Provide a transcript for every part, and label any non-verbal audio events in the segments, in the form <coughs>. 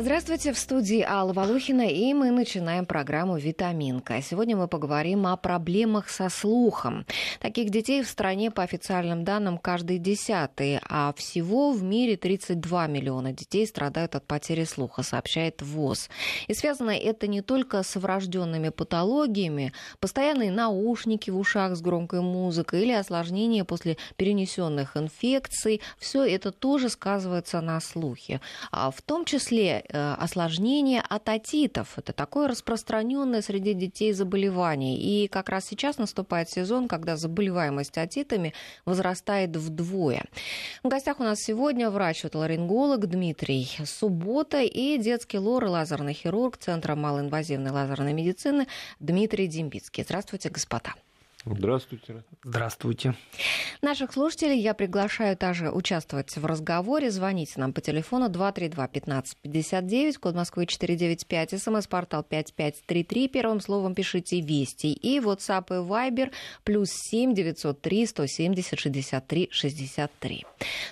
Здравствуйте, в студии Алла Волохина, и мы начинаем программу «Витаминка». Сегодня мы поговорим о проблемах со слухом. Таких детей в стране, по официальным данным, каждый десятый, а всего в мире 32 миллиона детей страдают от потери слуха, сообщает ВОЗ. И связано это не только с врожденными патологиями, постоянные наушники в ушах с громкой музыкой или осложнения после перенесенных инфекций. Все это тоже сказывается на слухе. А в том числе Э, осложнения от отитов. Это такое распространенное среди детей заболевание. И как раз сейчас наступает сезон, когда заболеваемость отитами возрастает вдвое. В гостях у нас сегодня врач-отоларинголог Дмитрий Суббота и детский лор и лазерный хирург Центра малоинвазивной лазерной медицины Дмитрий Дембицкий. Здравствуйте, господа. Здравствуйте. Здравствуйте. Наших слушателей я приглашаю также участвовать в разговоре. Звоните нам по телефону 232-1559, код Москвы 495, смс-портал 5533. Первым словом пишите «Вести». И WhatsApp и Viber плюс 7 903 170 63 63.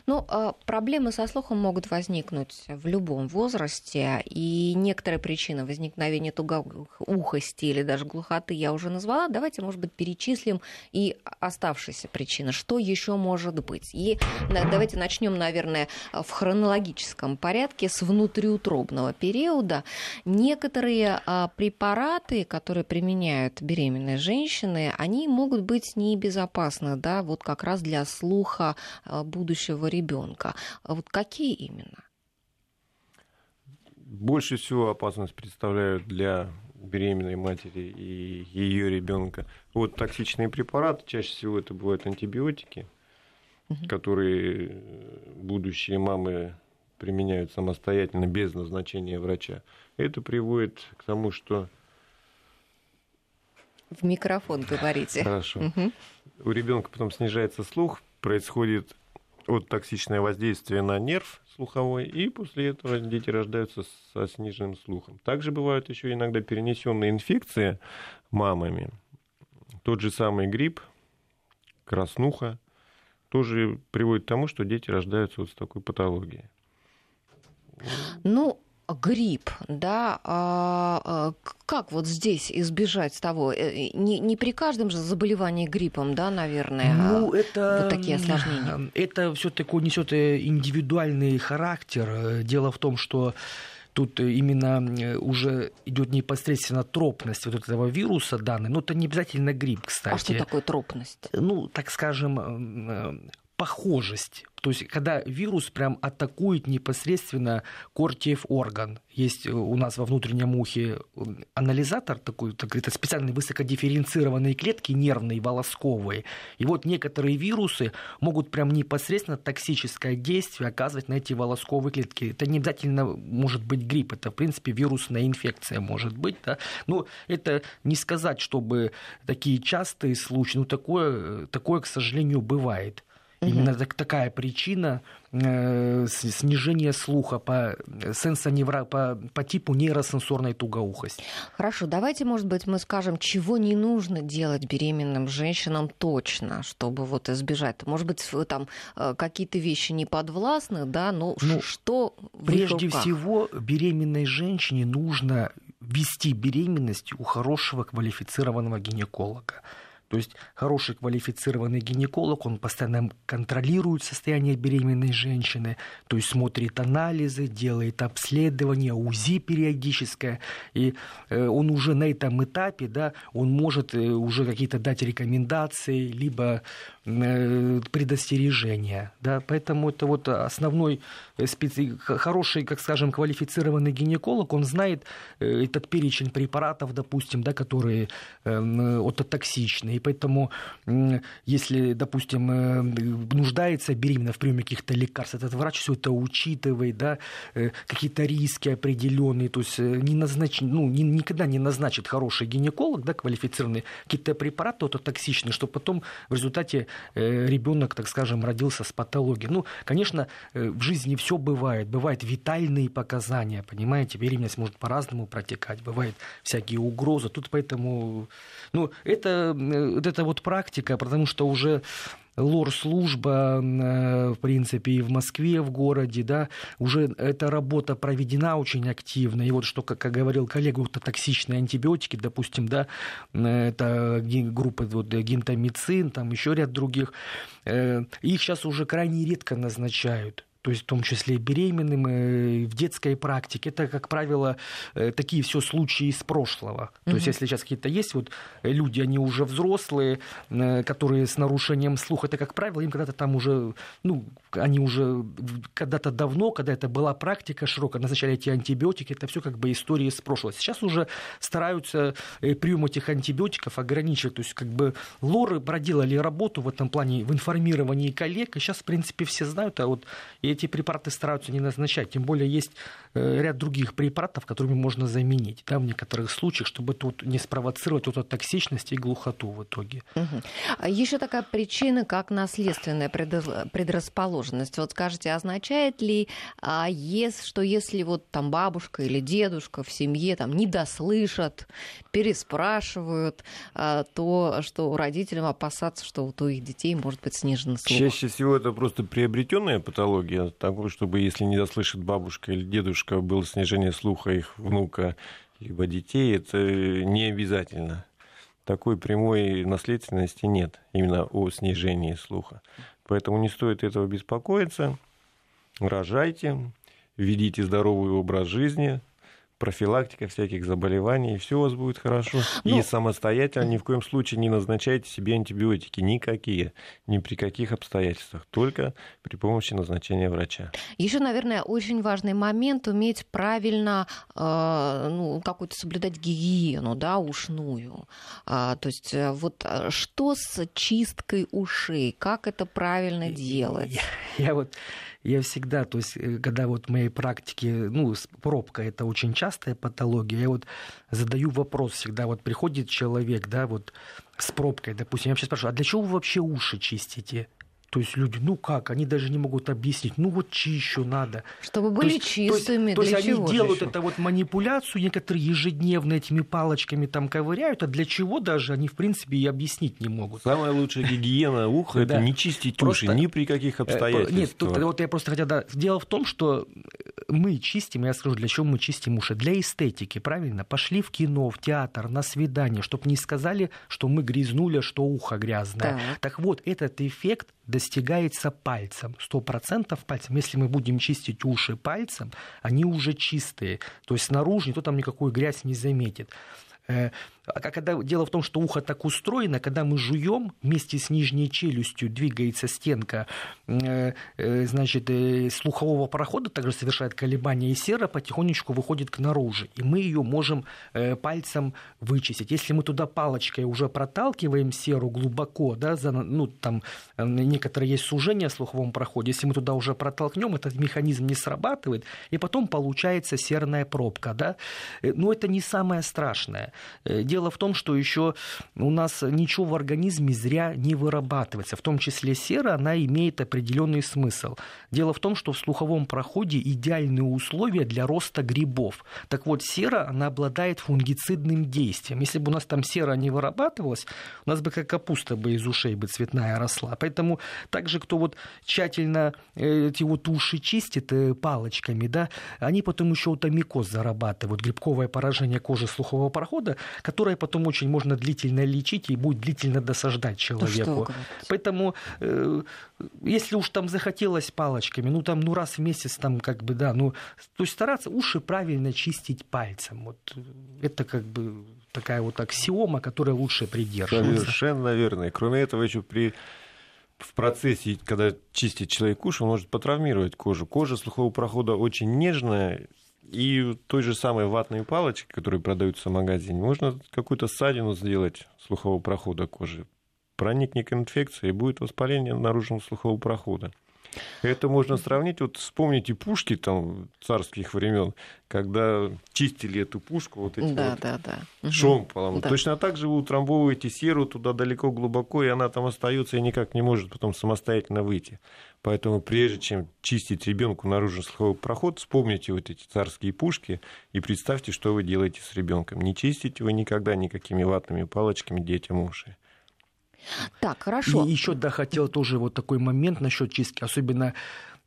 Ну, а проблемы со слухом могут возникнуть в любом возрасте. И некоторые причины возникновения тугоухости или даже глухоты я уже назвала. Давайте, может быть, перечислим перечислим и оставшиеся причины. Что еще может быть? И давайте начнем, наверное, в хронологическом порядке с внутриутробного периода. Некоторые а, препараты, которые применяют беременные женщины, они могут быть небезопасны, да, вот как раз для слуха а, будущего ребенка. А вот какие именно? Больше всего опасность представляют для беременной матери и ее ребенка. Вот токсичные препараты, чаще всего это бывают антибиотики, угу. которые э, будущие мамы применяют самостоятельно без назначения врача. Это приводит к тому, что в микрофон говорите. Хорошо. Угу. У ребенка потом снижается слух, происходит от токсичное воздействие на нерв слуховой, и после этого дети рождаются со сниженным слухом. Также бывают еще иногда перенесенные инфекции мамами. Тот же самый грипп, краснуха, тоже приводит к тому, что дети рождаются вот с такой патологией. Ну, грипп, да, а, а, как вот здесь избежать того? Э, не, не при каждом же заболевании гриппом, да, наверное, ну, это, вот такие осложнения? Это все таки несет э, индивидуальный характер. Дело в том, что тут именно э, уже идет непосредственно тропность вот этого вируса данной, но это не обязательно грипп, кстати. А что такое тропность? Ну, так скажем, похожесть. То есть, когда вирус прям атакует непосредственно кортиев орган. Есть у нас во внутреннем ухе анализатор такой, так, это специальные высокодифференцированные клетки нервные, волосковые. И вот некоторые вирусы могут прям непосредственно токсическое действие оказывать на эти волосковые клетки. Это не обязательно может быть грипп, это, в принципе, вирусная инфекция может быть. Да? Но это не сказать, чтобы такие частые случаи, но такое, такое, к сожалению, бывает. Угу. Именно так, такая причина э, снижения слуха по, сенсоневра, по, по типу нейросенсорной тугоухости. Хорошо, давайте, может быть, мы скажем, чего не нужно делать беременным женщинам точно, чтобы вот избежать. Может быть, там э, какие-то вещи не подвластны, да, но ну, что Прежде всего, беременной женщине нужно вести беременность у хорошего квалифицированного гинеколога. То есть хороший квалифицированный гинеколог, он постоянно контролирует состояние беременной женщины, то есть смотрит анализы, делает обследования, УЗИ периодическое, и э, он уже на этом этапе, да, он может э, уже какие-то дать рекомендации, либо предостережения. Да? Поэтому это вот основной э, специ... хороший, как скажем, квалифицированный гинеколог, он знает э, этот перечень препаратов, допустим, да, которые ототоксичны. И поэтому, если, допустим, нуждается беременна в приеме каких-то лекарств, этот врач все это учитывает, да, какие-то риски определенные, то есть не назнач... ну, никогда не назначит хороший гинеколог, да, квалифицированный, какие-то препараты ототоксичные, что потом в результате Э, ребенок, так скажем, родился с патологией. Ну, конечно, э, в жизни все бывает. Бывают витальные показания, понимаете, беременность может по-разному протекать, бывают всякие угрозы. Тут поэтому, ну, это, э, это вот практика, потому что уже лор-служба, э, в принципе, и в Москве, в городе, да, уже эта работа проведена очень активно. И вот что, как, как говорил коллега, вот токсичные антибиотики, допустим, да, это группа вот, гентамицин, там еще ряд других, их сейчас уже крайне редко назначают то есть в том числе и беременным, и в детской практике. Это, как правило, э, такие все случаи из прошлого. То есть если сейчас какие-то есть вот люди, они уже взрослые, э, которые с нарушением слуха, это, как правило, им когда-то там уже, ну, они уже когда-то давно, когда это была практика широкая, назначали эти антибиотики, это все как бы истории из прошлого. Сейчас уже стараются э, прием этих антибиотиков ограничивать. То есть как бы лоры проделали работу в этом плане в информировании коллег, и сейчас, в принципе, все знают, а вот эти препараты стараются не назначать. Тем более есть э, ряд других препаратов, которыми можно заменить да, в некоторых случаях, чтобы тут не спровоцировать вот эту токсичность и глухоту в итоге. Угу. Еще такая причина, как наследственная предрасположенность. Вот скажите, означает ли, а, что если вот там бабушка или дедушка в семье там не дослышат, переспрашивают, а, то что родителям опасаться, что вот у их детей может быть снижен слух? Чаще всего это просто приобретенная патология, такой, чтобы если не дослышит бабушка или дедушка, было снижение слуха их внука либо детей, это не обязательно. Такой прямой наследственности нет, именно о снижении слуха. Поэтому не стоит этого беспокоиться. Рожайте, ведите здоровый образ жизни, профилактика всяких заболеваний, и все у вас будет хорошо. Ну, и самостоятельно ни в коем случае не назначайте себе антибиотики, никакие, ни при каких обстоятельствах, только при помощи назначения врача. Еще, наверное, очень важный момент уметь правильно э, ну, какую-то соблюдать гигиену, да, ушную. А, то есть э, вот э, что с чисткой ушей, как это правильно делать? Я, я вот я всегда, то есть, э, когда вот в моей практике, ну, пробка это очень частая патология, я вот задаю вопрос всегда, вот приходит человек, да, вот с пробкой, допустим, я вообще спрашиваю, а для чего вы вообще уши чистите? То есть люди, ну как, они даже не могут объяснить, ну вот чищу надо. Чтобы были то есть, чистыми, то есть, для то есть чего они делают это вот манипуляцию, некоторые ежедневно этими палочками там ковыряют, а для чего даже они в принципе и объяснить не могут. Самая лучшая гигиена <laughs> уха – это не чистить уши ни при каких э, обстоятельствах. Нет, тут, вот я просто хотел, да, дело в том, что мы чистим, я скажу, для чего мы чистим уши? Для эстетики, правильно? Пошли в кино, в театр, на свидание, чтобы не сказали, что мы грязнули, что ухо грязное. Так вот, этот эффект достигается пальцем, сто процентов пальцем. Если мы будем чистить уши пальцем, они уже чистые. То есть снаружи никто там никакую грязь не заметит. Э, а когда, дело в том, что ухо так устроено, когда мы жуем, вместе с нижней челюстью двигается стенка э, э, значит, слухового прохода, также совершает колебания, и сера потихонечку выходит к наружу. И мы ее можем пальцем вычистить. Если мы туда палочкой уже проталкиваем серу глубоко, да, за, ну, там некоторые есть сужения в слуховом проходе, если мы туда уже протолкнем, этот механизм не срабатывает, и потом получается серная пробка. Да? Но это не самое страшное. Дело в том, что еще у нас ничего в организме зря не вырабатывается, в том числе сера, она имеет определенный смысл. Дело в том, что в слуховом проходе идеальные условия для роста грибов. Так вот, сера, она обладает фунгицидным действием. Если бы у нас там сера не вырабатывалась, у нас бы как капуста бы из ушей бы цветная росла. Поэтому также, кто вот тщательно э, эти вот уши чистит э, палочками, да, они потом еще вот амикоз зарабатывают, грибковое поражение кожи слухового прохода, которое потом очень можно длительно лечить и будет длительно досаждать человеку. Поэтому, э, если уж там захотелось палочками, ну там, ну раз в месяц там как бы, да, ну, то есть стараться уши правильно чистить пальцем. Вот это как бы такая вот аксиома, которая лучше придерживаться. Совершенно верно. И кроме этого еще при в процессе, когда чистит человек уши, он может потравмировать кожу. Кожа слухового прохода очень нежная, и той же самой ватной палочкой, которые продаются в магазине, можно какую-то ссадину сделать слухового прохода кожи. Проникнет инфекция, и будет воспаление наружного слухового прохода. Это можно сравнить, вот вспомните пушки там царских времен, когда чистили эту пушку вот этим да, вот да, да. шомполом. Да. Точно так же вы утрамбовываете серу туда далеко глубоко, и она там остается и никак не может потом самостоятельно выйти. Поэтому прежде чем чистить ребенку наружный слуховой проход, вспомните вот эти царские пушки и представьте, что вы делаете с ребенком. Не чистите вы никогда никакими ватными палочками детям уши. Так, хорошо. И еще, да, хотел тоже вот такой момент насчет чистки, особенно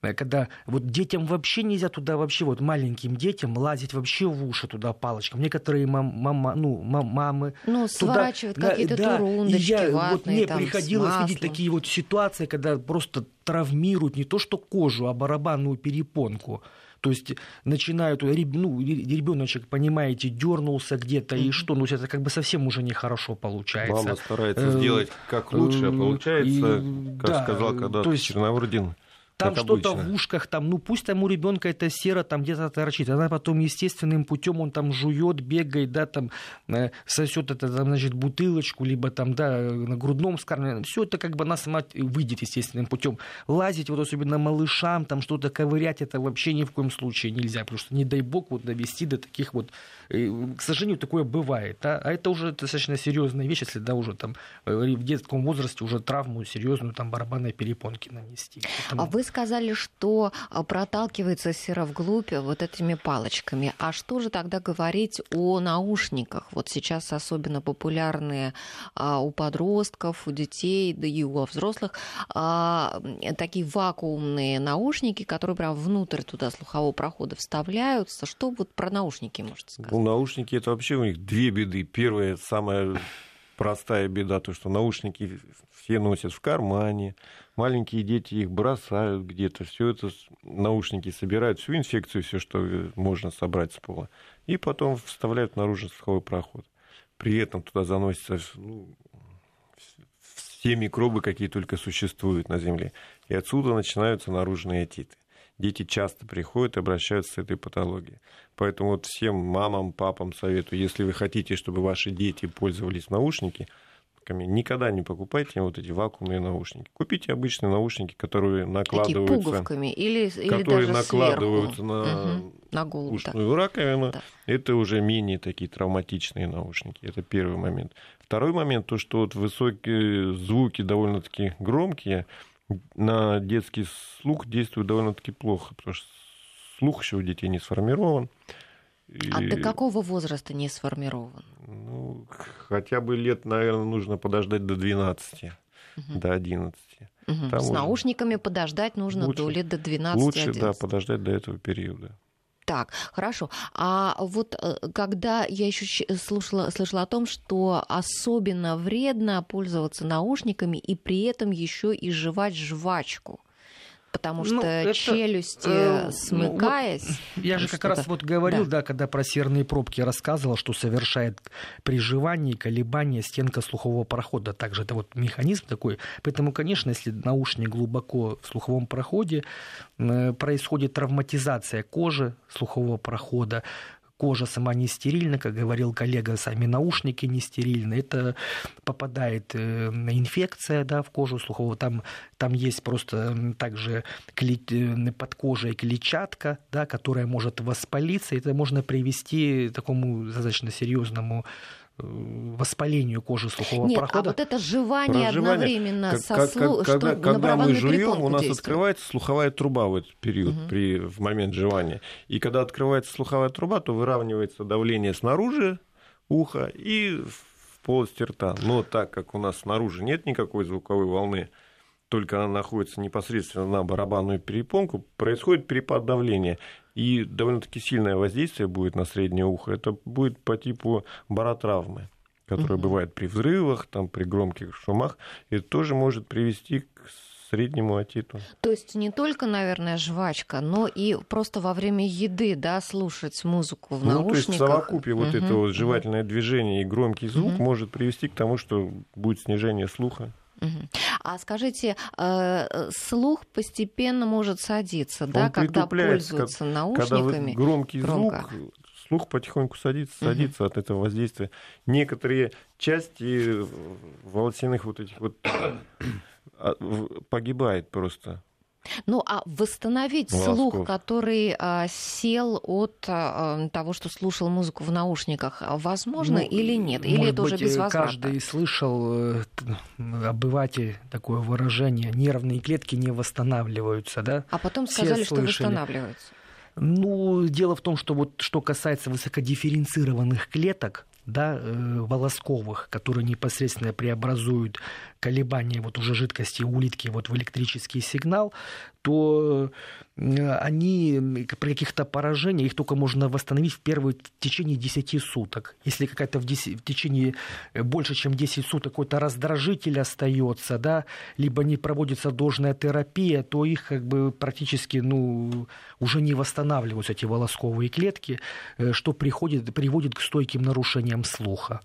Э, когда вот детям вообще нельзя туда вообще вот маленьким детям лазить вообще в уши туда палочкам. Некоторые мам, мама, ну, мам, мамы ну, туда, какие-то да, турундочки я, ватные, вот мне там, приходилось видеть такие вот ситуации, когда просто травмируют не то что кожу, а барабанную перепонку. То есть начинают, ну, ребеночек, понимаете, дернулся где-то, mm-hmm. и что, ну, это как бы совсем уже нехорошо получается. Мама старается э, сделать как лучше, а получается, как да, сказал когда-то Черновордин, там что-то в ушках, там, ну пусть там у ребенка это сера там где-то торчит, она потом естественным путем он там жует, бегает, да, там э, сосет это, там, значит, бутылочку, либо там, да, на грудном скармливании. Все это как бы она сама выйдет естественным путем. Лазить, вот особенно малышам, там что-то ковырять, это вообще ни в коем случае нельзя, потому что, не дай бог, вот довести до таких вот, к сожалению, такое бывает, да? а это уже достаточно серьезная вещь, если, да, уже там э, в детском возрасте уже травму серьезную там барабанной перепонки нанести. Поэтому... А вы сказали, что а, проталкивается сера вглубь вот этими палочками. А что же тогда говорить о наушниках? Вот сейчас особенно популярные а, у подростков, у детей, да и у взрослых а, такие вакуумные наушники, которые прям внутрь туда слухового прохода вставляются. Что вот про наушники можете сказать? Ну, наушники это вообще у них две беды. Первая, самая простая беда, то, что наушники все носят в кармане, маленькие дети их бросают где-то, все это наушники собирают, всю инфекцию, все, что можно собрать с пола, и потом вставляют в наружный слуховой проход. При этом туда заносятся ну, все микробы, какие только существуют на Земле. И отсюда начинаются наружные отиты дети часто приходят и обращаются с этой патологией. Поэтому вот всем мамам, папам советую, если вы хотите, чтобы ваши дети пользовались наушники, никогда не покупайте вот эти вакуумные наушники. Купите обычные наушники, которые накладываются... Такие пуговками или, или которые даже накладываются сверху. на, угу. на голову, ушную да. раковину. Да. Это уже менее такие травматичные наушники. Это первый момент. Второй момент, то, что вот высокие звуки довольно-таки громкие, на детский слух действует довольно-таки плохо, потому что слух еще у детей не сформирован. А до какого возраста не сформирован? Ну, хотя бы лет, наверное, нужно подождать до 12, угу. до 11. Угу. С уже... наушниками подождать нужно лучше, до лет до 12 Лучше, 11. да, подождать до этого периода. Так, хорошо. А вот э, когда я еще слушала, слышала о том, что особенно вредно пользоваться наушниками и при этом еще и жевать жвачку потому ну, что это, челюсти, э, смыкаясь... Ну, вот, я же как раз вот говорил, да. да, когда про серные пробки рассказывал, что совершает при жевании колебания стенка слухового прохода. Также это вот механизм такой. Поэтому, конечно, если наушник глубоко в слуховом проходе, э, происходит травматизация кожи слухового прохода, кожа сама не стерильна, как говорил коллега, сами наушники не стерильны, это попадает э, инфекция да, в кожу слуховую, там, там есть просто также э, под кожей клетчатка, да, которая может воспалиться, это можно привести к такому достаточно серьезному воспалению кожи слухового Нет, прохода. а вот это жевание одновременно как, со слухом, что когда, когда мы жуем, у нас действует. открывается слуховая труба в этот период, угу. при, в момент жевания. И когда открывается слуховая труба, то выравнивается давление снаружи уха и в полости рта. Но так как у нас снаружи нет никакой звуковой волны, только она находится непосредственно на барабанную перепонку, происходит перепад давления. И довольно-таки сильное воздействие будет на среднее ухо. Это будет по типу баротравмы, которая угу. бывает при взрывах, там, при громких шумах. И это тоже может привести к среднему отиту. То есть не только, наверное, жвачка, но и просто во время еды, да, слушать музыку в ну, наушниках. то есть в совокупе вот это вот жевательное движение и громкий звук угу. может привести к тому, что будет снижение слуха. А скажите, э, слух постепенно может садиться, Он да, когда пользуются как, наушниками? Когда громкий громко. звук, слух потихоньку садится, садится угу. от этого воздействия. Некоторые части волосяных вот этих вот а, погибает просто. Ну, а восстановить Волосков. слух, который а, сел от а, того, что слушал музыку в наушниках, возможно ну, или нет? Или это быть, уже безвозвратно? Каждый слышал, э, обыватель, такое выражение, нервные клетки не восстанавливаются, да? А потом сказали, что восстанавливаются. Ну, дело в том, что вот что касается высокодифференцированных клеток, да, э, волосковых, которые непосредственно преобразуют колебания вот уже жидкости улитки вот в электрический сигнал, то они при каких-то поражениях, их только можно восстановить в первые в течение 10 суток. Если какая-то в, 10, в течение э, больше, чем 10 суток какой-то раздражитель остается, да, либо не проводится должная терапия, то их как бы практически ну, уже не восстанавливаются эти волосковые клетки, э, что приходит, приводит к стойким нарушениям слуха.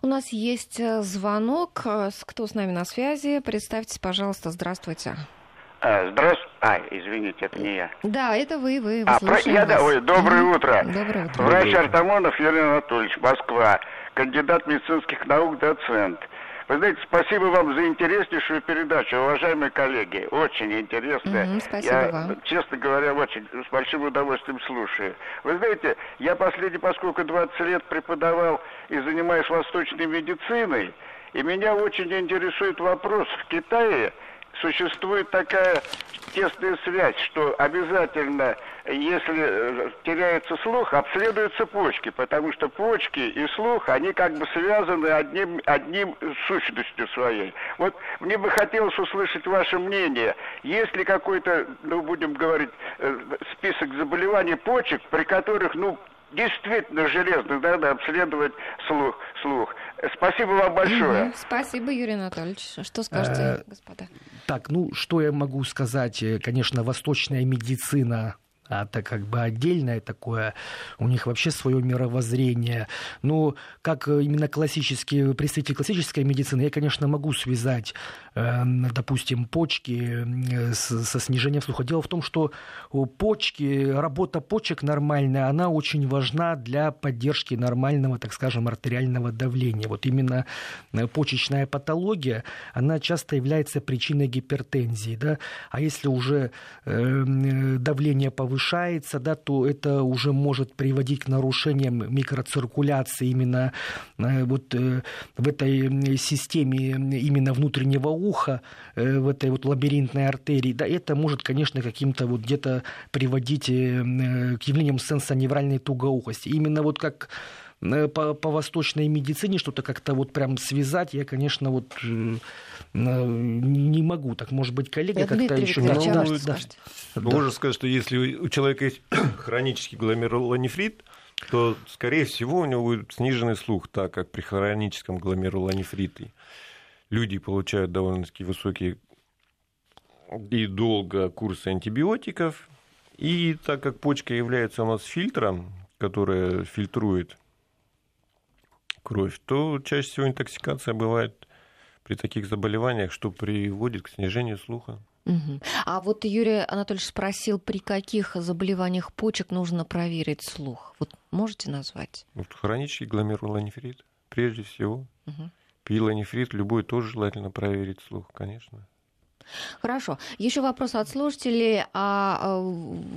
У нас есть э, звонок. Кто с нами на связи? Представьтесь, пожалуйста. Здравствуйте. А, здравствуйте. А, извините, это не я. Да, это вы, вы. а, про... я, да, ой, доброе mm-hmm. утро. Доброе утро. Врач Артамонов Юрий Анатольевич, Москва. Кандидат медицинских наук, доцент. Вы знаете, спасибо вам за интереснейшую передачу, уважаемые коллеги. Очень интересная. Mm-hmm, спасибо я, вам. честно говоря, очень с большим удовольствием слушаю. Вы знаете, я последние, поскольку 20 лет преподавал и занимаюсь восточной медициной, и меня очень интересует вопрос в Китае, существует такая тесная связь, что обязательно, если э, теряется слух, обследуются почки, потому что почки и слух, они как бы связаны одним, одним сущностью своей. Вот мне бы хотелось услышать ваше мнение. Есть ли какой-то, ну, будем говорить, э, список заболеваний почек, при которых, ну, действительно железно надо обследовать слух. слух. Спасибо вам большое. Спасибо, Юрий Анатольевич. Что скажете, э, господа? Так, ну, что я могу сказать? Э, конечно, восточная медицина это как бы отдельное такое, у них вообще свое мировоззрение. Ну, как именно классические, представители классической медицины, я, конечно, могу связать, допустим, почки со снижением слуха. Дело в том, что почки, работа почек нормальная, она очень важна для поддержки нормального, так скажем, артериального давления. Вот именно э, почечная патология, она часто является причиной гипертензии. Да? А если уже давление повышается, да, то это уже может приводить к нарушениям микроциркуляции именно э, вот э, в этой системе именно внутреннего уха, э, в этой вот лабиринтной артерии. Да, это может, конечно, каким-то вот где-то приводить к явлениям сенсоневральной тугоухости. Именно вот как по, по восточной медицине что-то как-то вот прям связать, я, конечно, вот не могу. Так, может быть, коллега как-то еще... Ну, да. Можно сказать, что если у человека есть <clears throat> хронический гломерулонефрит, то, скорее всего, у него будет сниженный слух, так как при хроническом гломерулонефрите люди получают довольно-таки высокие и долго курсы антибиотиков, и так как почка является у нас фильтром, которая фильтрует кровь, то чаще всего интоксикация бывает при таких заболеваниях, что приводит к снижению слуха. Угу. А вот Юрий Анатольевич спросил, при каких заболеваниях почек нужно проверить слух. Вот можете назвать? Вот хронический гломерулонефрит, прежде всего. Угу. Пилонефрит любой тоже желательно проверить слух, конечно. Хорошо. Еще вопрос от слушателей, а, а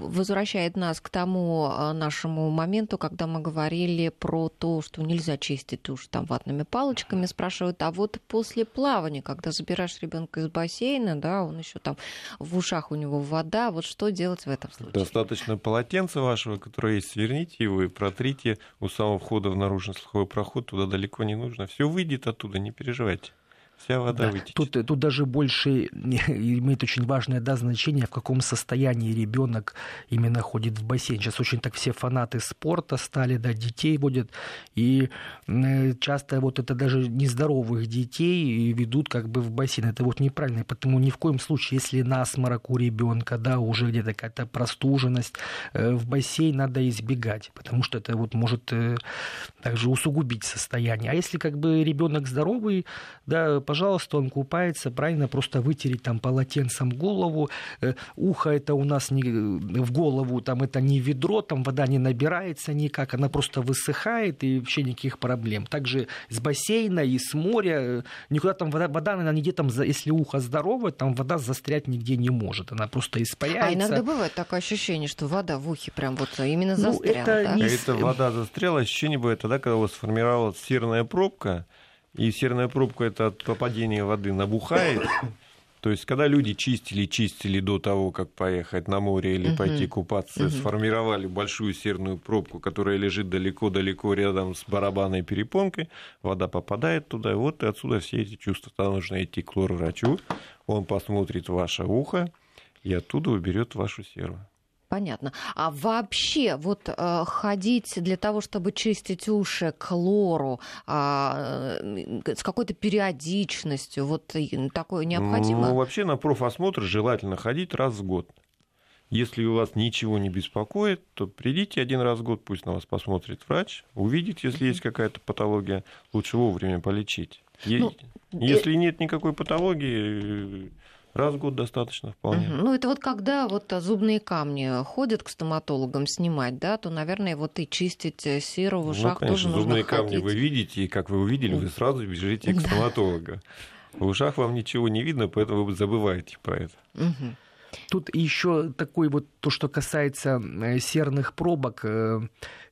возвращает нас к тому а, нашему моменту, когда мы говорили про то, что нельзя чистить уши там ватными палочками. Спрашивают, а вот после плавания, когда забираешь ребенка из бассейна, да, он еще там в ушах у него вода, вот что делать в этом случае? Достаточно полотенца вашего, которое есть, сверните его и протрите у самого входа в наружный слуховой проход, туда далеко не нужно. Все выйдет оттуда, не переживайте. Вся вода да. Тут, тут даже больше <laughs> имеет очень важное да, значение, в каком состоянии ребенок именно ходит в бассейн. Сейчас очень так все фанаты спорта стали, да, детей водят. И часто вот это даже нездоровых детей ведут как бы в бассейн. Это вот неправильно. Поэтому ни в коем случае, если насморок у ребенка, да, уже где-то какая-то простуженность, э, в бассейн надо избегать, потому что это вот может э, также усугубить состояние. А если как бы ребенок здоровый, да, пожалуйста, он купается, правильно, просто вытереть там полотенцем голову, э, ухо это у нас не в голову, там это не ведро, там вода не набирается никак, она просто высыхает и вообще никаких проблем. Также с бассейна и с моря, э, никуда там вода, вода она нигде там, если ухо здоровое, там вода застрять нигде не может, она просто испаряется. А иногда бывает такое ощущение, что вода в ухе прям вот именно застряла. Ну, это, да? не... это вода застряла, ощущение бывает тогда, когда у вас сформировалась серная пробка, и серная пробка это от попадения воды набухает, <coughs> То есть, когда люди чистили, чистили до того, как поехать на море или угу. пойти купаться, угу. сформировали большую серную пробку, которая лежит далеко-далеко рядом с барабанной перепонкой, вода попадает туда, и вот и отсюда все эти чувства. Тогда нужно идти к лор-врачу, он посмотрит ваше ухо и оттуда уберет вашу серу. Понятно. А вообще, вот э, ходить для того, чтобы чистить уши к лору э, с какой-то периодичностью, вот такое необходимо? Ну, вообще на профосмотр желательно ходить раз в год. Если у вас ничего не беспокоит, то придите один раз в год, пусть на вас посмотрит врач, увидит, если есть какая-то патология, лучше вовремя полечить. Ну, если нет никакой патологии, Раз в год достаточно вполне. Угу. Ну, это вот когда вот зубные камни ходят к стоматологам снимать, да, то, наверное, вот и чистить э, серу в ну, ушах ну, конечно, тоже зубные нужно камни вы видите, и как вы увидели, вы сразу бежите к стоматологу. В ушах вам ничего не видно, поэтому вы забываете про это. Угу. Тут еще такой вот то, что касается э, серных пробок, э,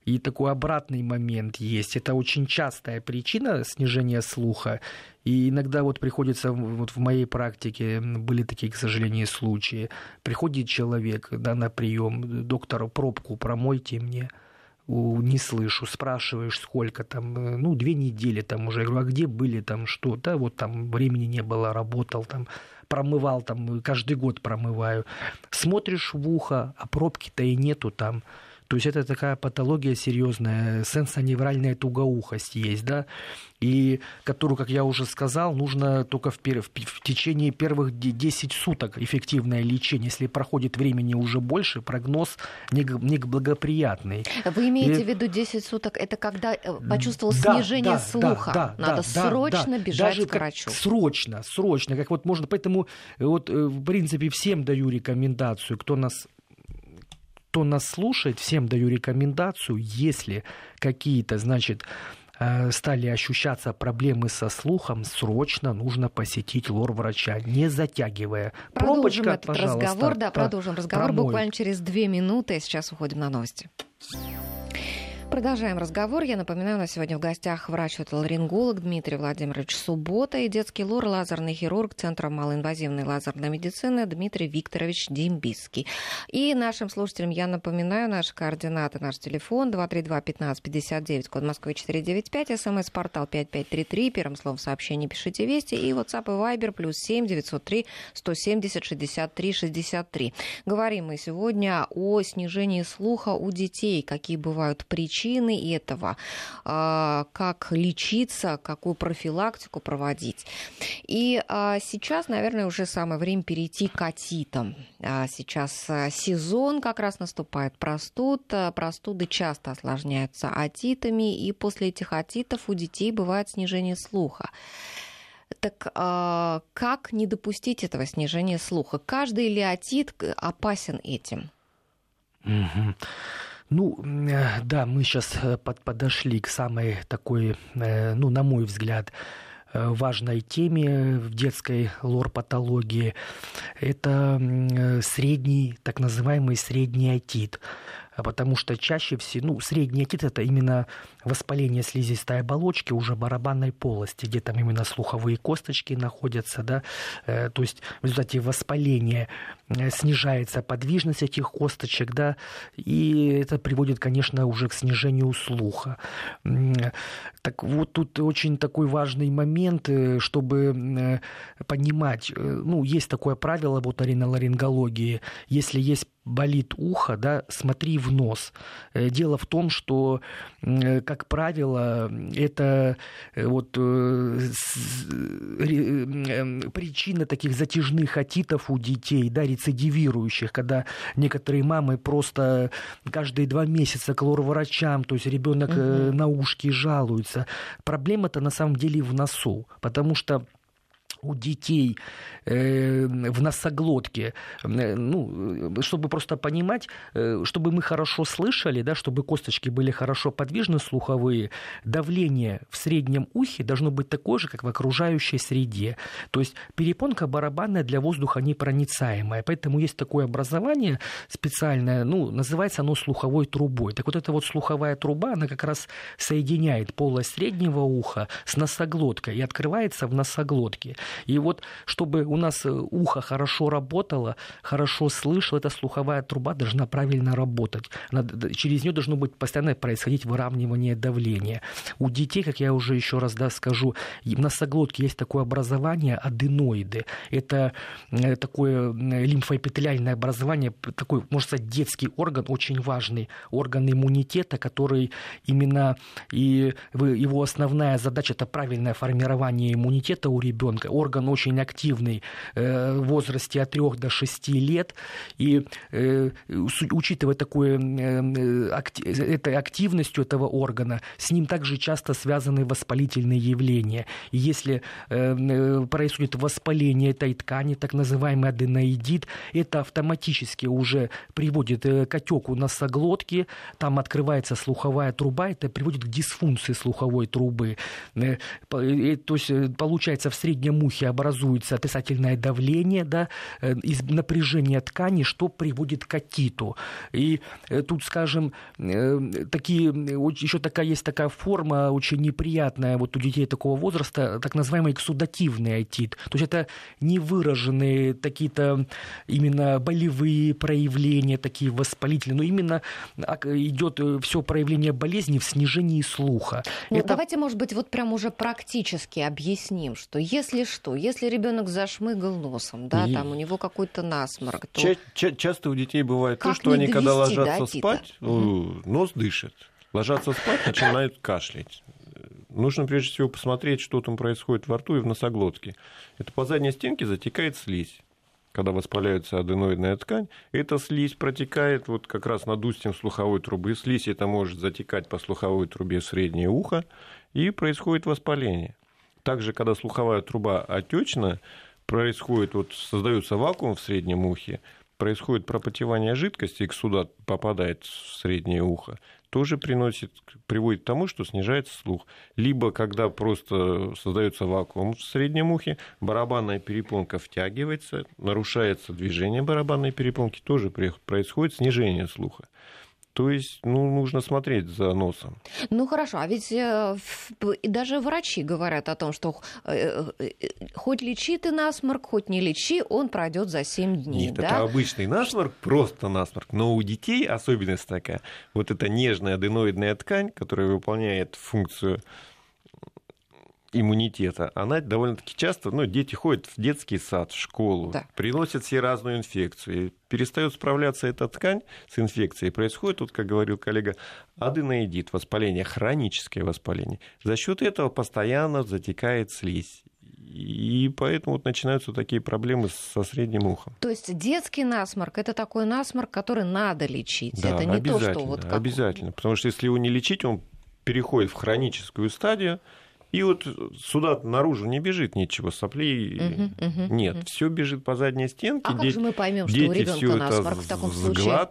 и такой обратный момент есть. Это очень частая причина снижения слуха. И иногда вот приходится, вот в моей практике были такие, к сожалению, случаи. Приходит человек да, на прием, доктору пробку промойте мне не слышу, спрашиваешь, сколько там, э, ну, две недели там уже, я говорю, а где были там, что, да, вот там времени не было, работал там, промывал там, каждый год промываю. Смотришь в ухо, а пробки-то и нету там. То есть это такая патология серьезная, сенсоневральная тугоухость есть, да, и которую, как я уже сказал, нужно только в, в, в течение первых 10 суток эффективное лечение. Если проходит времени уже больше, прогноз неблагоприятный. Вы имеете и... в виду 10 суток, это когда э, почувствовал да, снижение да, слуха? Да, Надо да, срочно да, бежать Даже к врачу. Срочно, срочно, как вот можно, поэтому э, вот э, в принципе всем даю рекомендацию, кто нас кто нас слушает, всем даю рекомендацию, если какие-то, значит, э, стали ощущаться проблемы со слухом, срочно нужно посетить лор-врача, не затягивая. Продолжим Пробочка, этот разговор, да, продолжим разговор промоет. буквально через две минуты. Сейчас уходим на новости. Продолжаем разговор. Я напоминаю, на сегодня в гостях врач-отоларинголог Дмитрий Владимирович Суббота и детский лор, лазерный хирург Центра малоинвазивной лазерной медицины Дмитрий Викторович Дембиский. И нашим слушателям я напоминаю, наши координаты, наш телефон 232-1559, код Москвы 495, смс-портал 5533, первым словом сообщение пишите «Вести» и WhatsApp и Viber плюс 7 903 170 63 63. Говорим мы сегодня о снижении слуха у детей, какие бывают причины причины этого, а, как лечиться, какую профилактику проводить. И а, сейчас, наверное, уже самое время перейти к атитам. А, сейчас сезон как раз наступает простуд. Простуды часто осложняются атитами, и после этих атитов у детей бывает снижение слуха. Так а, как не допустить этого снижения слуха? Каждый ли атит опасен этим? Угу. Ну, э, да, мы сейчас э, подошли к самой такой, э, ну, на мой взгляд, важной теме в детской лор-патологии. Это средний, так называемый средний отит. Потому что чаще всего, ну, средний отит это именно воспаление слизистой оболочки уже барабанной полости, где там именно слуховые косточки находятся, да, то есть в результате воспаления Э, снижается подвижность этих косточек, да, и это приводит, конечно, уже к снижению слуха. Так вот тут очень такой важный момент, э, чтобы э, понимать, ну, есть такое правило вот риноларингологии, если есть болит ухо, да, смотри в нос. Дело в том, что, как правило, это вот причина таких затяжных отитов у детей, да, рецидивирующих, когда некоторые мамы просто каждые два месяца к лор-врачам, то есть ребенок угу. на ушки жалуется. Проблема-то на самом деле в носу, потому что у детей э, в носоглотке, э, ну, чтобы просто понимать, э, чтобы мы хорошо слышали, да, чтобы косточки были хорошо подвижны, слуховые, давление в среднем ухе должно быть такое же, как в окружающей среде. То есть перепонка барабанная для воздуха непроницаемая, поэтому есть такое образование специальное, ну, называется оно слуховой трубой. Так вот эта вот слуховая труба, она как раз соединяет полость среднего уха с носоглоткой и открывается в носоглотке. И вот, чтобы у нас ухо хорошо работало, хорошо слышало, эта слуховая труба должна правильно работать. через нее должно быть постоянно происходить выравнивание давления. У детей, как я уже еще раз да, скажу, в носоглотке есть такое образование аденоиды. Это э, такое лимфоэпителиальное образование, такой, можно сказать, детский орган, очень важный орган иммунитета, который именно и его основная задача это правильное формирование иммунитета у ребенка. Орган очень активный э, в возрасте от 3 до 6 лет. И э, учитывая такую этой активностью этого органа, с ним также часто связаны воспалительные явления. И если происходит воспаление этой ткани, так называемый аденоидит, это автоматически уже приводит к отеку носоглотки, там открывается слуховая труба, это приводит к дисфункции слуховой трубы. Э, то есть э, получается в среднем ухе образуется отрицательное давление, да, э, из напряжения ткани, что приводит к отиту. И тут, скажем, такие, еще такая есть такая форма очень неприятная вот у детей такого возраста, так называемый эксудативный отит. То есть это невыраженные какие-то именно болевые проявления, такие воспалительные, но именно идет все проявление болезни в снижении слуха. Ну, это... Давайте, может быть, вот прям уже практически объясним, что если что, если ребенок зашмыгал носом, да, и... там у него какой-то насморк, то... Ча- ча- часто у детей бывает как то, что они, когда ложатся спать, угу. нос дышит. Ложатся спать, начинают кашлять. Нужно прежде всего посмотреть, что там происходит во рту и в носоглотке. Это по задней стенке затекает слизь когда воспаляется аденоидная ткань, эта слизь протекает вот как раз над устьем слуховой трубы. Слизь это может затекать по слуховой трубе в среднее ухо, и происходит воспаление. Также, когда слуховая труба отечна, происходит, вот создается вакуум в среднем ухе, происходит пропотевание жидкости, и сюда попадает в среднее ухо, тоже приносит, приводит к тому, что снижается слух. Либо когда просто создается вакуум в среднем ухе, барабанная перепонка втягивается, нарушается движение барабанной перепонки, тоже происходит снижение слуха. То есть, ну, нужно смотреть за носом. Ну, хорошо, а ведь э, даже врачи говорят о том, что э, э, хоть лечи ты насморк, хоть не лечи, он пройдет за 7 дней. Нет, да? это обычный насморк, просто насморк. Но у детей особенность такая. Вот эта нежная аденоидная ткань, которая выполняет функцию иммунитета, она довольно-таки часто, ну, дети ходят в детский сад, в школу, да. приносят все разную инфекцию, перестает справляться эта ткань с инфекцией, происходит, вот, как говорил коллега, аденоидит, воспаление, хроническое воспаление. За счет этого постоянно затекает слизь. И поэтому вот начинаются такие проблемы со средним ухом. То есть детский насморк это такой насморк, который надо лечить. Да, это не то, что вот как... обязательно. Потому что если его не лечить, он переходит в хроническую стадию, и вот сюда наружу не бежит ничего, соплей угу, угу, нет. Угу. Все бежит по задней стенке. А как же мы поймем, что у ребенка насморк в таком случае?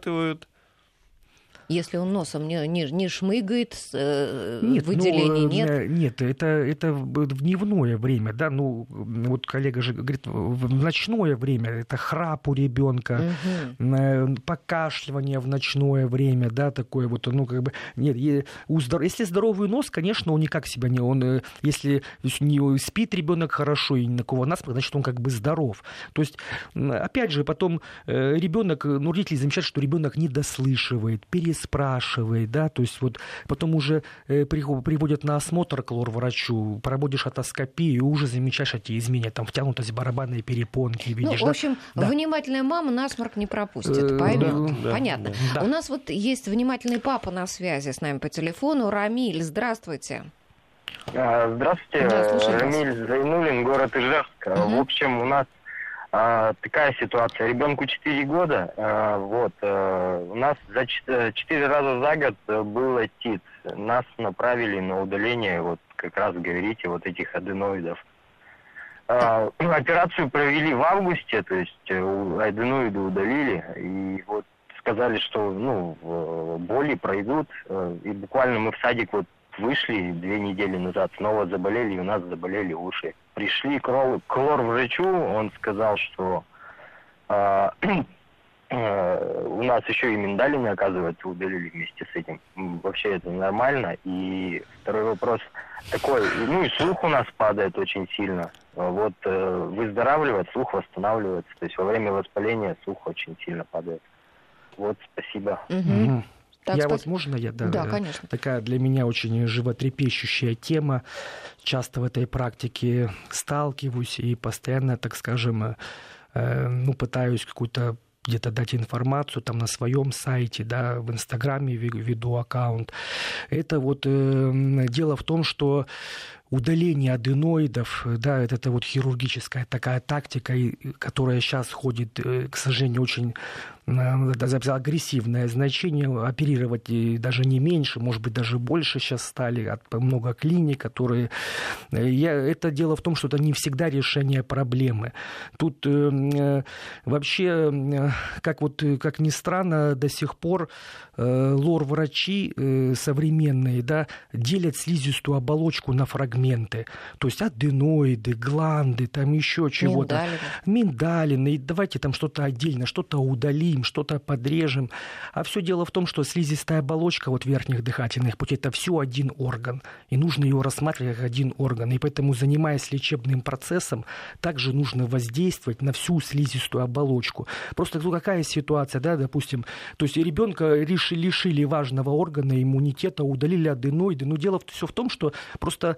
Если он носом не, не, не шмыгает, э, нет, выделений ну, нет? Нет, это, это в дневное время, да, ну, вот коллега же говорит, в ночное время, это храп у ребенка, угу. покашливание в ночное время, да, такое вот, ну, как бы, нет, у здоров... если здоровый нос, конечно, он никак себя не, он, э, если не спит ребенок хорошо и никакого насморка, значит, он как бы здоров. То есть, опять же, потом ребенок, ну, родители замечают, что ребенок не дослышивает, перес спрашивает, да, то есть вот потом уже э, приводят на осмотр к лор-врачу, проводишь атоскопию, и уже замечаешь эти изменения, там втянутость барабанной перепонки, ну, видишь, Ну, в общем, да? внимательная мама насморк не пропустит, э, поймет. Да, Понятно. Да. У нас вот есть внимательный папа на связи с нами по телефону. Рамиль, здравствуйте. А, здравствуйте, да, Рамиль Зайнулин, город Ижевск. Угу. В общем, у нас а, такая ситуация. Ребенку 4 года, а, вот, а, у нас за 4 э, раза за год был отит. Нас направили на удаление, вот как раз говорите, вот этих аденоидов. А, операцию провели в августе, то есть э, аденоиды удалили, и вот сказали, что ну, боли пройдут, э, и буквально мы в садик вот вышли две недели назад, снова заболели, и у нас заболели уши. Пришли к, к лор-врачу, он сказал, что э, <clears throat> э, у нас еще и миндалины, оказывается, удалили вместе с этим. Вообще это нормально. И второй вопрос такой, ну и слух у нас падает очень сильно. Вот э, выздоравливает, слух восстанавливается. То есть во время воспаления слух очень сильно падает. Вот, спасибо. Угу. Так, я спас... вот можно я да, да, конечно. такая для меня очень животрепещущая тема. Часто в этой практике сталкиваюсь и постоянно, так скажем, э, ну пытаюсь какую-то где-то дать информацию там на своем сайте, да, в Инстаграме веду аккаунт. Это вот э, дело в том, что удаление аденоидов, да, это, это вот хирургическая такая тактика, которая сейчас ходит, э, к сожалению, очень агрессивное значение, оперировать даже не меньше, может быть, даже больше сейчас стали, от много клиник, которые... Э, я, это дело в том, что это не всегда решение проблемы. Тут э, э вообще, э, как, вот, как ни странно, до сих пор э, лор-врачи э, современные да, делят слизистую оболочку на фрагменты. То есть аденоиды, гланды, там еще чего-то. Миндалины. Миндалины. И давайте там что-то отдельно, что-то удалим, что-то подрежем. А все дело в том, что слизистая оболочка вот верхних дыхательных путей – это все один орган. И нужно его рассматривать как один орган. И поэтому, занимаясь лечебным процессом, также нужно воздействовать на всю слизистую оболочку. Просто ну, какая ситуация, да, допустим, то есть ребенка лишили, лишили важного органа иммунитета, удалили аденоиды. Но дело все в том, что просто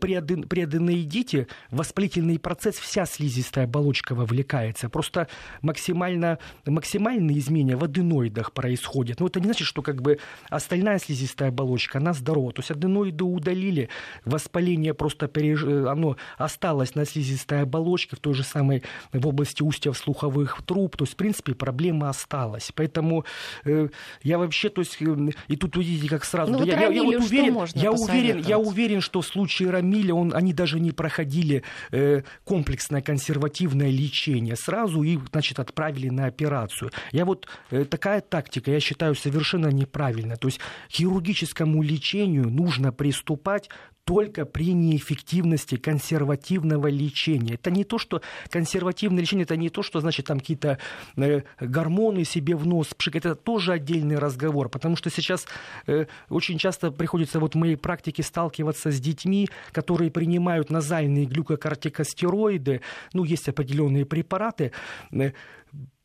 при, аден, при аденоидите воспалительный процесс, вся слизистая оболочка вовлекается. Просто максимально, максимальные изменения в аденоидах происходят. Но это не значит, что как бы остальная слизистая оболочка, она здорова. То есть аденоиды удалили, воспаление просто переж... оно осталось на слизистой оболочке, в той же самой в области устьев слуховых труб. То есть, в принципе, проблема осталась. Поэтому э, я вообще, то есть, э, и тут видите, как сразу... Ну, да, вот я, я, вот уверен, я уверен, я уверен, что в случае Рамиля он, они даже не проходили э, комплексное консервативное лечение. Сразу их, значит, отправили на операцию. Я вот э, такая тактика, я считаю, совершенно неправильная. То есть хирургическому лечению нужно приступать только при неэффективности консервативного лечения. Это не то, что консервативное лечение, это не то, что, значит, там какие-то э, гормоны себе в нос пшикать. Это тоже отдельный разговор, потому что сейчас э, очень часто приходится вот в моей практике сталкиваться с детьми, которые принимают назальные глюкокортикостероиды, ну, есть определенные препараты, э,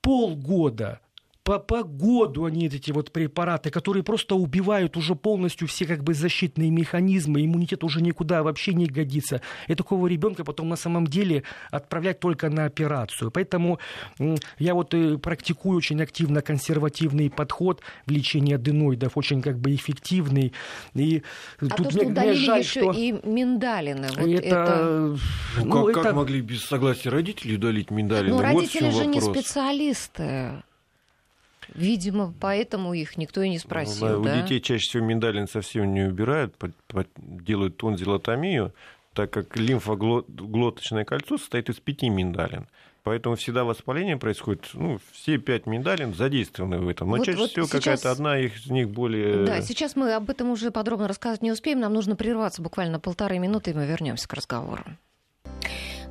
полгода по, по году они эти вот препараты, которые просто убивают уже полностью все как бы защитные механизмы, иммунитет уже никуда вообще не годится. И такого ребенка потом на самом деле отправлять только на операцию. Поэтому я вот и практикую очень активно консервативный подход в лечении аденоидов, очень как бы эффективный. И а тут то, что мне, мне жаль, еще что... и миндалины. Вот это... это... Ну, ну, как, это... как могли без согласия родителей удалить миндалины? Ну, родители вот же вопрос. не специалисты. Видимо, поэтому их никто и не спросил. Ну, да? У детей чаще всего миндалин совсем не убирают, делают тонзиллотомию, так как лимфоглоточное кольцо состоит из пяти миндалин. Поэтому всегда воспаление происходит, ну, все пять миндалин задействованы в этом. Но вот, чаще вот всего сейчас... какая-то одна из них более... Да, сейчас мы об этом уже подробно рассказать не успеем. Нам нужно прерваться буквально полторы минуты, и мы вернемся к разговору.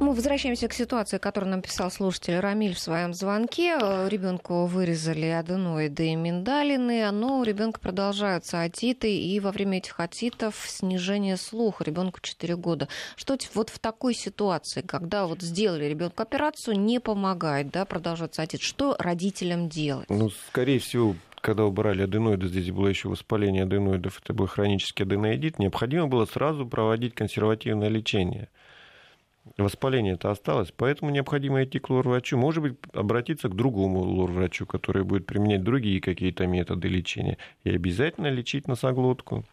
Мы возвращаемся к ситуации, которую нам писал слушатель Рамиль в своем звонке. Э, ребенку вырезали аденоиды и миндалины, но у ребенка продолжаются отиты, и во время этих отитов снижение слуха. Ребенку 4 года. Что вот в такой ситуации, когда вот сделали ребенку операцию, не помогает, да, продолжается отит, что родителям делать? Ну, скорее всего, когда убрали аденоиды, здесь было еще воспаление аденоидов, это был хронический аденоидит, необходимо было сразу проводить консервативное лечение – воспаление это осталось, поэтому необходимо идти к лор-врачу. Может быть, обратиться к другому лор-врачу, который будет применять другие какие-то методы лечения. И обязательно лечить носоглотку.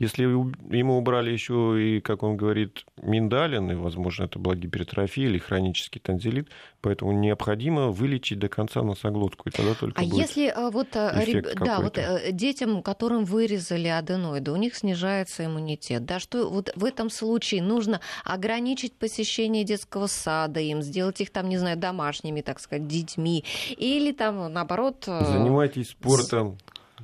Если ему убрали еще и, как он говорит, миндалин, и, возможно, это была гипертрофия или хронический танзелит, поэтому необходимо вылечить до конца носоглотку, и тогда только А будет если э, вот, э, да, вот э, детям, которым вырезали аденоиды, у них снижается иммунитет, да, что вот в этом случае нужно ограничить посещение детского сада им, сделать их там, не знаю, домашними, так сказать, детьми, или там, наоборот... Занимайтесь спортом,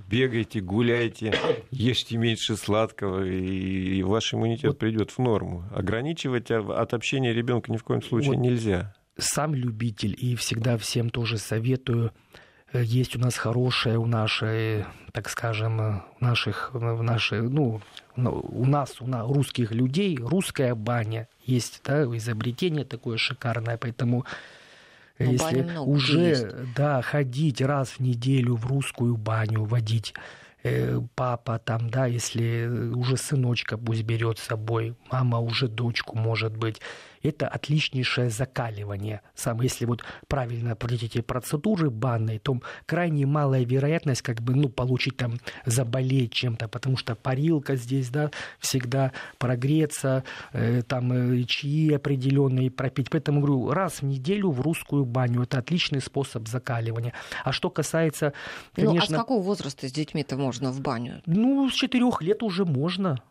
бегайте, гуляйте, <coughs> ешьте меньше сладкого, и ваш иммунитет вот. придет в норму. Ограничивать от общения ребенка ни в коем случае вот нельзя. Сам любитель, и всегда всем тоже советую есть у нас хорошая у нашей, так скажем, наших, в нашей, ну, у нас, у нас, русских людей, русская баня есть, да, изобретение такое шикарное, поэтому но если уже, есть. да, ходить раз в неделю в русскую баню, водить э, папа там, да, если уже сыночка пусть берет с собой, мама уже дочку, может быть, это отличнейшее закаливание. Сам, если вот правильно пройти эти процедуры банные, то крайне малая вероятность как бы, ну, получить там, заболеть чем-то, потому что парилка здесь, да, всегда прогреться, э, там э, чаи определенные пропить. Поэтому, говорю, раз в неделю в русскую баню. Это отличный способ закаливания. А что касается, конечно... Ну, а с какого возраста с детьми-то можно в баню? Ну, с четырех лет уже можно.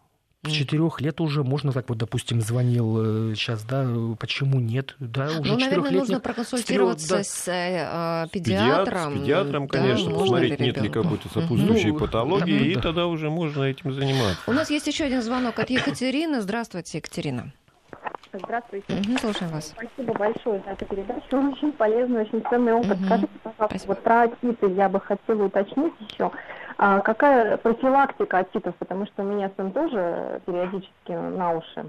С четырех лет уже можно так вот, допустим, звонил сейчас, да, почему нет? Да, уже ну, наверное, нужно проконсультироваться с, э, педиатром. С педиатром, конечно, да, посмотреть, нет ли какой-то сопутствующей ну, патологии, да, и да. тогда уже можно этим заниматься. У нас есть еще один звонок от Екатерины. Здравствуйте, Екатерина. Здравствуйте. Угу, слушаем вас. Спасибо большое за эту передачу. Очень полезный, очень ценный опыт. Угу. Скажите, пожалуйста, Спасибо. вот про отиты я бы хотела уточнить еще. А какая профилактика отитов? Потому что меня сын тоже периодически на уши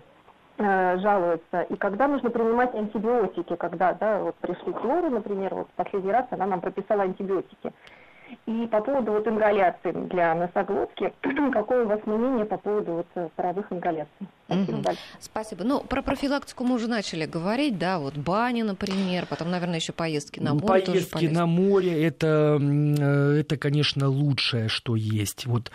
э, жалуется. И когда нужно принимать антибиотики, когда, да, вот пришли к Лоре, например, вот последний раз она нам прописала антибиотики. И по поводу вот ингаляции для носоглотки, <clears throat> какое у вас мнение по поводу вот э, паровых ингаляций? Спасибо угу. Спасибо. Ну, про профилактику мы уже начали говорить, да, вот бани, например, потом, наверное, еще поездки на море. Поездки на море это, э, это, конечно, лучшее, что есть. Вот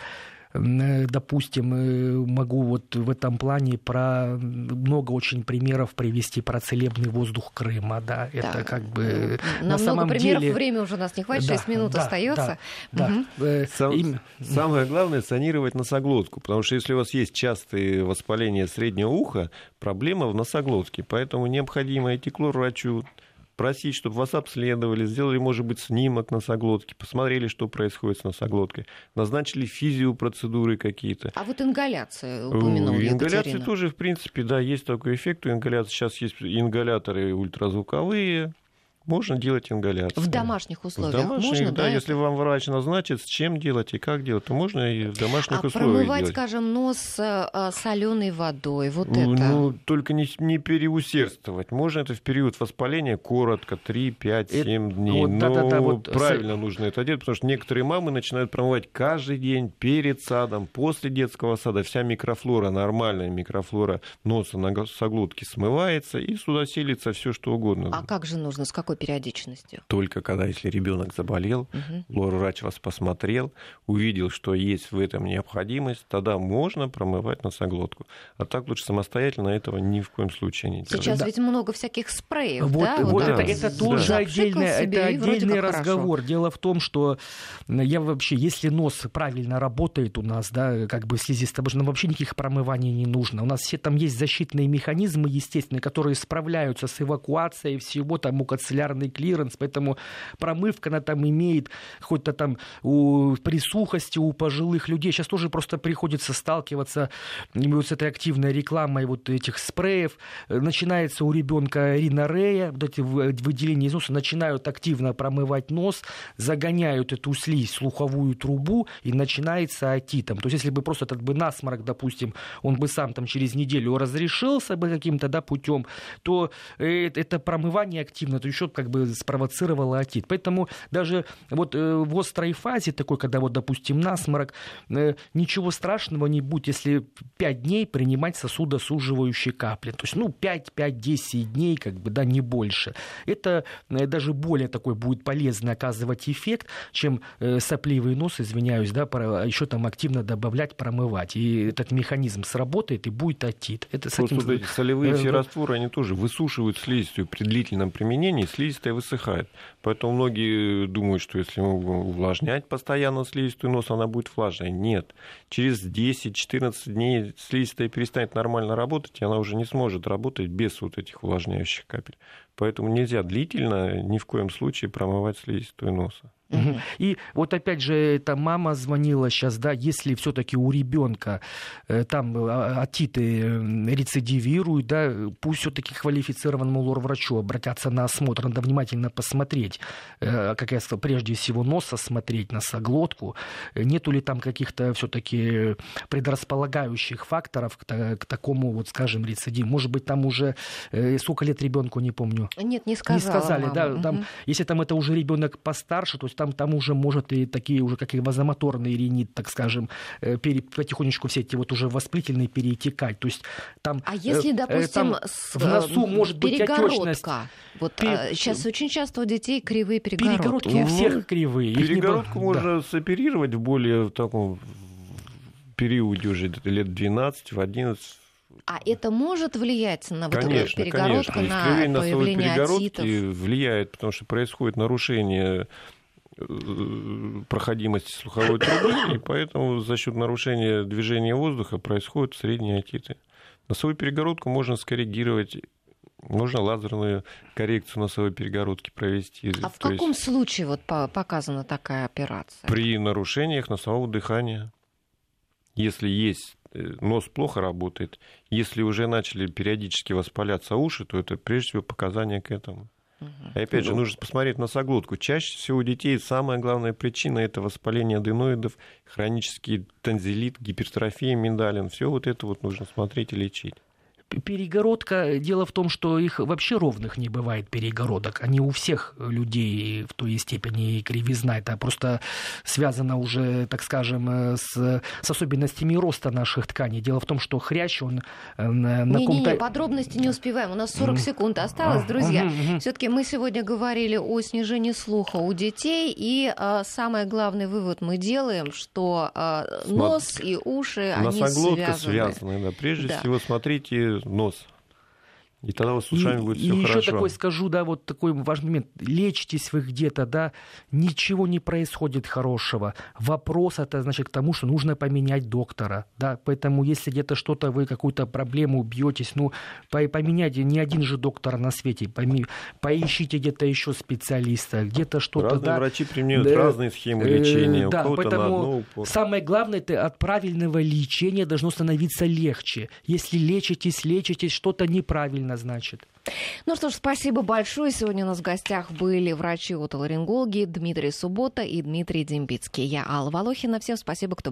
допустим, э, могу вот в этом плане про много очень примеров привести про целебный воздух Крыма, да, это да. как бы на, на самом примеров деле... время уже у нас не хватит, да, 6 минут да, остается. Да, угу. да. Сам, Им... Самое главное санировать носоглотку, потому что если у вас есть частые воспаления среднего уха, проблема в носоглотке, поэтому необходимо идти к врачу, просить, чтобы вас обследовали, сделали, может быть, снимок носоглотки, посмотрели, что происходит с носоглоткой, назначили физиопроцедуры какие-то. А вот ингаляция упомянула Ингаляция Екатерина. тоже, в принципе, да, есть такой эффект у ингаляции. Сейчас есть ингаляторы ультразвуковые, можно делать ингаляцию. В домашних условиях в домашних, можно, да, да? Если вам врач назначит, с чем делать и как делать, то можно и в домашних а условиях промывать, делать. скажем, нос э, соленой водой, вот ну, это? Ну, только не, не переусердствовать. Можно это в период воспаления коротко, 3, 5, 7 это, дней. Вот, Но да, да, да, вот, правильно с... нужно это делать, потому что некоторые мамы начинают промывать каждый день перед садом, после детского сада. Вся микрофлора, нормальная микрофлора носа на соглотке смывается, и сюда селится все что угодно. А как же нужно, с какой периодичностью? Только когда, если ребенок заболел, угу. лор-врач вас посмотрел, увидел, что есть в этом необходимость, тогда можно промывать носоглотку. А так лучше самостоятельно этого ни в коем случае не делать. Сейчас да. ведь много всяких спреев, вот, да? Вот, вот это, это тоже да. отдельный, это отдельный разговор. Хорошо. Дело в том, что я вообще, если нос правильно работает у нас, да, как бы слизистая, нам вообще никаких промываний не нужно. У нас все там есть защитные механизмы, естественные, которые справляются с эвакуацией всего, там, мукоцилиарный клиренс, поэтому промывка она там имеет хоть-то там у, при сухости у пожилых людей. Сейчас тоже просто приходится сталкиваться вот с этой активной рекламой вот этих спреев. Начинается у ребенка ринорея, вот эти выделения из носа начинают активно промывать нос, загоняют эту слизь, слуховую трубу, и начинается отитом. То есть, если бы просто этот бы насморк, допустим, он бы сам там через неделю разрешился бы каким-то да, путем, то э, это промывание активно, то еще как бы спровоцировало отит. Поэтому даже вот э, в острой фазе такой, когда вот, допустим, насморок, э, ничего страшного не будет, если 5 дней принимать сосудосуживающие капли. То есть, ну, 5-5-10 дней, как бы, да, не больше. Это э, даже более такой будет полезный оказывать эффект, чем сопливый нос, извиняюсь, да, еще там активно добавлять, промывать. И этот механизм сработает, и будет отит. Это Просто этим... эти солевые все растворы, они тоже высушивают слизистую при длительном применении, слизистая высыхает. Поэтому многие думают, что если увлажнять постоянно слизистую нос, она будет влажной. Нет. Через 10-14 дней слизистая перестанет нормально работать, и она уже не сможет работать без вот этих увлажняющих капель. Поэтому нельзя длительно ни в коем случае промывать слизистую носа. Угу. И вот опять же, эта мама звонила сейчас, да, если все-таки у ребенка э, там атиты рецидивируют, да, пусть все-таки квалифицированному лор-врачу обратятся на осмотр, надо внимательно посмотреть, э, как я сказал, прежде всего нос осмотреть, носоглотку, нету ли там каких-то все-таки предрасполагающих факторов к, к такому, вот, скажем, рецидиву. Может быть, там уже э, сколько лет ребенку, не помню. Нет, не сказала. Не сказали, мама. да. Там, угу. Если там это уже ребенок постарше, то есть там, там уже может и такие уже, как и вазомоторный ринит, так скажем, э, пере, потихонечку все эти вот уже воспалительные переутекать. То есть там... А если, э, допустим, там с, в носу может быть отечность. Вот Пер... а, сейчас очень часто у детей кривые перегородки. Перегородки у всех ну, кривые. Перегородку не... можно да. соперировать в более в таком периоде уже лет 12, в 11, а это может влиять на вот конечно, эту перегородку, конечно. на носовой перегородки отитов? влияет, потому что происходит нарушение э, проходимости слуховой трубы, и поэтому за счет нарушения движения воздуха происходят средние отиты. Носовую перегородку можно скоррегировать Нужно лазерную коррекцию носовой перегородки провести. А в каком есть... случае вот показана такая операция? При нарушениях носового дыхания. Если есть Э, нос плохо работает. Если уже начали периодически воспаляться уши, то это прежде всего показания к этому. И опять же, нужно посмотреть носоглотку. Чаще всего у детей самая главная причина это воспаление аденоидов, хронический танзелит, гипертрофия миндалин. Все вот это вот нужно смотреть и лечить перегородка, дело в том, что их вообще ровных не бывает перегородок. Они у всех людей в той степени кривизна. Это просто связано уже, так скажем, с, с особенностями роста наших тканей. Дело в том, что хрящ, он э, на не, каком-то... Не, не, подробности не успеваем. У нас 40 секунд осталось, друзья. Все-таки мы сегодня говорили о снижении слуха у детей. И а, самый главный вывод мы делаем, что а, нос и уши, они связаны. связаны да. Прежде да. всего, смотрите нос. И тогда вас с ушами и, будет все и хорошо. еще такой скажу, да, вот такой важный момент. Лечитесь вы где-то, да, ничего не происходит хорошего. Вопрос это, значит, к тому, что нужно поменять доктора, да. Поэтому, если где-то что-то вы, какую-то проблему бьетесь, ну, поменяйте, не один же доктор на свете, пойми, поищите где-то еще специалиста, где-то что-то, Разные да. врачи применяют да, разные схемы лечения, э, да, поэтому самое главное, это от правильного лечения должно становиться легче. Если лечитесь, лечитесь, что-то неправильно, значит. Ну что ж, спасибо большое. Сегодня у нас в гостях были врачи-отоларингологи Дмитрий Суббота и Дмитрий Дембицкий. Я Алла Волохина. Всем спасибо, кто